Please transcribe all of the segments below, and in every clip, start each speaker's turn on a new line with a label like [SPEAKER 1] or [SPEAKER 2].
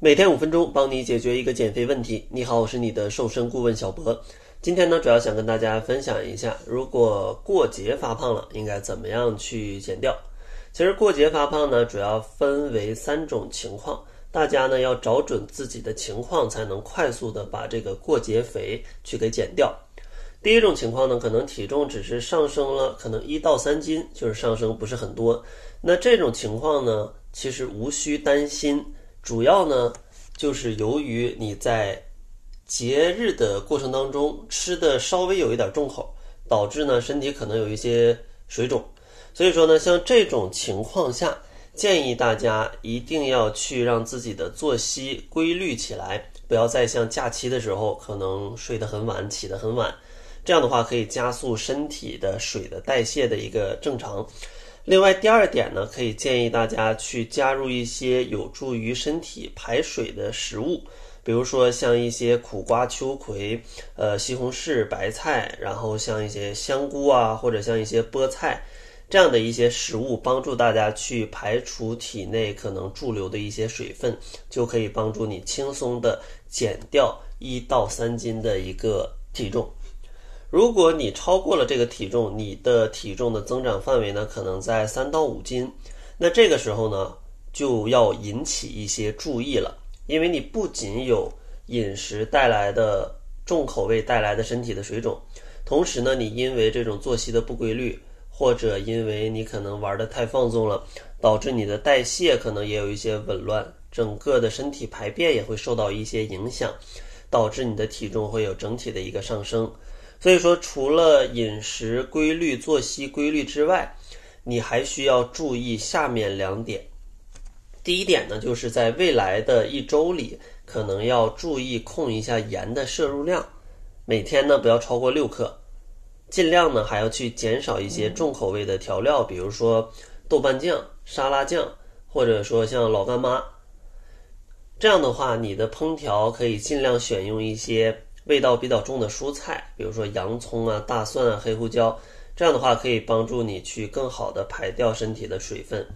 [SPEAKER 1] 每天五分钟，帮你解决一个减肥问题。你好，我是你的瘦身顾问小博。今天呢，主要想跟大家分享一下，如果过节发胖了，应该怎么样去减掉。其实过节发胖呢，主要分为三种情况，大家呢要找准自己的情况，才能快速的把这个过节肥去给减掉。第一种情况呢，可能体重只是上升了，可能一到三斤，就是上升不是很多。那这种情况呢，其实无需担心。主要呢，就是由于你在节日的过程当中吃的稍微有一点重口，导致呢身体可能有一些水肿。所以说呢，像这种情况下，建议大家一定要去让自己的作息规律起来，不要再像假期的时候可能睡得很晚，起得很晚。这样的话可以加速身体的水的代谢的一个正常。另外，第二点呢，可以建议大家去加入一些有助于身体排水的食物，比如说像一些苦瓜、秋葵、呃西红柿、白菜，然后像一些香菇啊，或者像一些菠菜这样的一些食物，帮助大家去排除体内可能驻留的一些水分，就可以帮助你轻松的减掉一到三斤的一个体重。如果你超过了这个体重，你的体重的增长范围呢，可能在三到五斤，那这个时候呢，就要引起一些注意了，因为你不仅有饮食带来的重口味带来的身体的水肿，同时呢，你因为这种作息的不规律，或者因为你可能玩的太放纵了，导致你的代谢可能也有一些紊乱，整个的身体排便也会受到一些影响，导致你的体重会有整体的一个上升。所以说，除了饮食规律、作息规律之外，你还需要注意下面两点。第一点呢，就是在未来的一周里，可能要注意控一下盐的摄入量，每天呢不要超过六克，尽量呢还要去减少一些重口味的调料，比如说豆瓣酱、沙拉酱，或者说像老干妈。这样的话，你的烹调可以尽量选用一些。味道比较重的蔬菜，比如说洋葱啊、大蒜啊、黑胡椒，这样的话可以帮助你去更好的排掉身体的水分。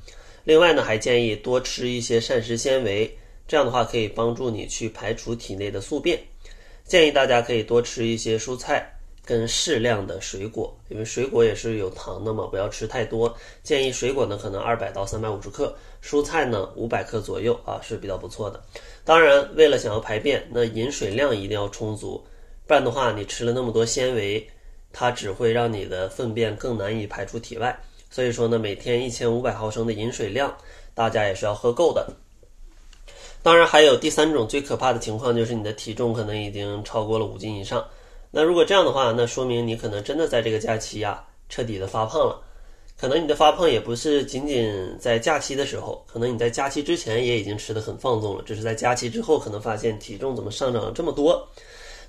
[SPEAKER 1] 另外呢，还建议多吃一些膳食纤维，这样的话可以帮助你去排除体内的宿便。建议大家可以多吃一些蔬菜跟适量的水果，因为水果也是有糖的嘛，不要吃太多。建议水果呢可能二百到三百五十克，蔬菜呢五百克左右啊是比较不错的。当然，为了想要排便，那饮水量一定要充足，不然的话，你吃了那么多纤维，它只会让你的粪便更难以排出体外。所以说呢，每天一千五百毫升的饮水量，大家也是要喝够的。当然，还有第三种最可怕的情况，就是你的体重可能已经超过了五斤以上。那如果这样的话，那说明你可能真的在这个假期呀，彻底的发胖了。可能你的发胖也不是仅仅在假期的时候，可能你在假期之前也已经吃的很放纵了，只是在假期之后可能发现体重怎么上涨了这么多。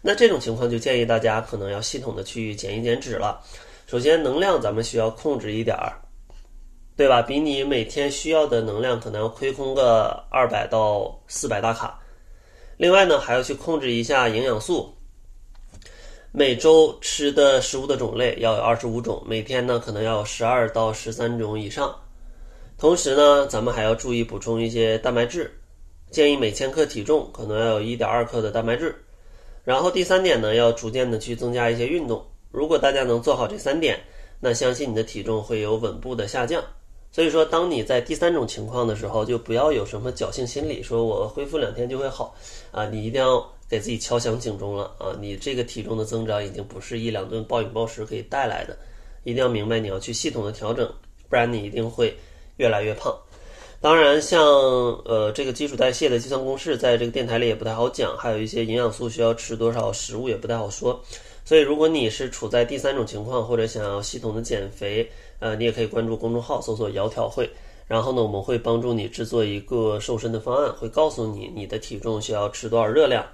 [SPEAKER 1] 那这种情况就建议大家可能要系统的去减一减脂了。首先能量咱们需要控制一点儿，对吧？比你每天需要的能量可能要亏空个二百到四百大卡。另外呢，还要去控制一下营养素。每周吃的食物的种类要有二十五种，每天呢可能要有十二到十三种以上。同时呢，咱们还要注意补充一些蛋白质，建议每千克体重可能要有一点二克的蛋白质。然后第三点呢，要逐渐的去增加一些运动。如果大家能做好这三点，那相信你的体重会有稳步的下降。所以说，当你在第三种情况的时候，就不要有什么侥幸心理，说我恢复两天就会好啊！你一定要给自己敲响警钟了啊！你这个体重的增长已经不是一两顿暴饮暴食可以带来的，一定要明白你要去系统的调整，不然你一定会越来越胖。当然，像呃这个基础代谢的计算公式，在这个电台里也不太好讲，还有一些营养素需要吃多少食物也不太好说。所以，如果你是处在第三种情况，或者想要系统的减肥，呃，你也可以关注公众号，搜索“窈窕会”。然后呢，我们会帮助你制作一个瘦身的方案，会告诉你你的体重需要吃多少热量，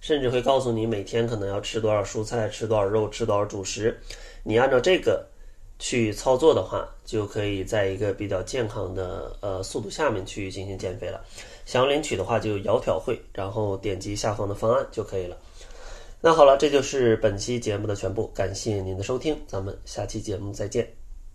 [SPEAKER 1] 甚至会告诉你每天可能要吃多少蔬菜、吃多少肉、吃多少主食。你按照这个去操作的话，就可以在一个比较健康的呃速度下面去进行减肥了。想要领取的话，就“窈窕会”，然后点击下方的方案就可以了。那好了，这就是本期节目的全部，感谢您的收听，咱们下期节目再见。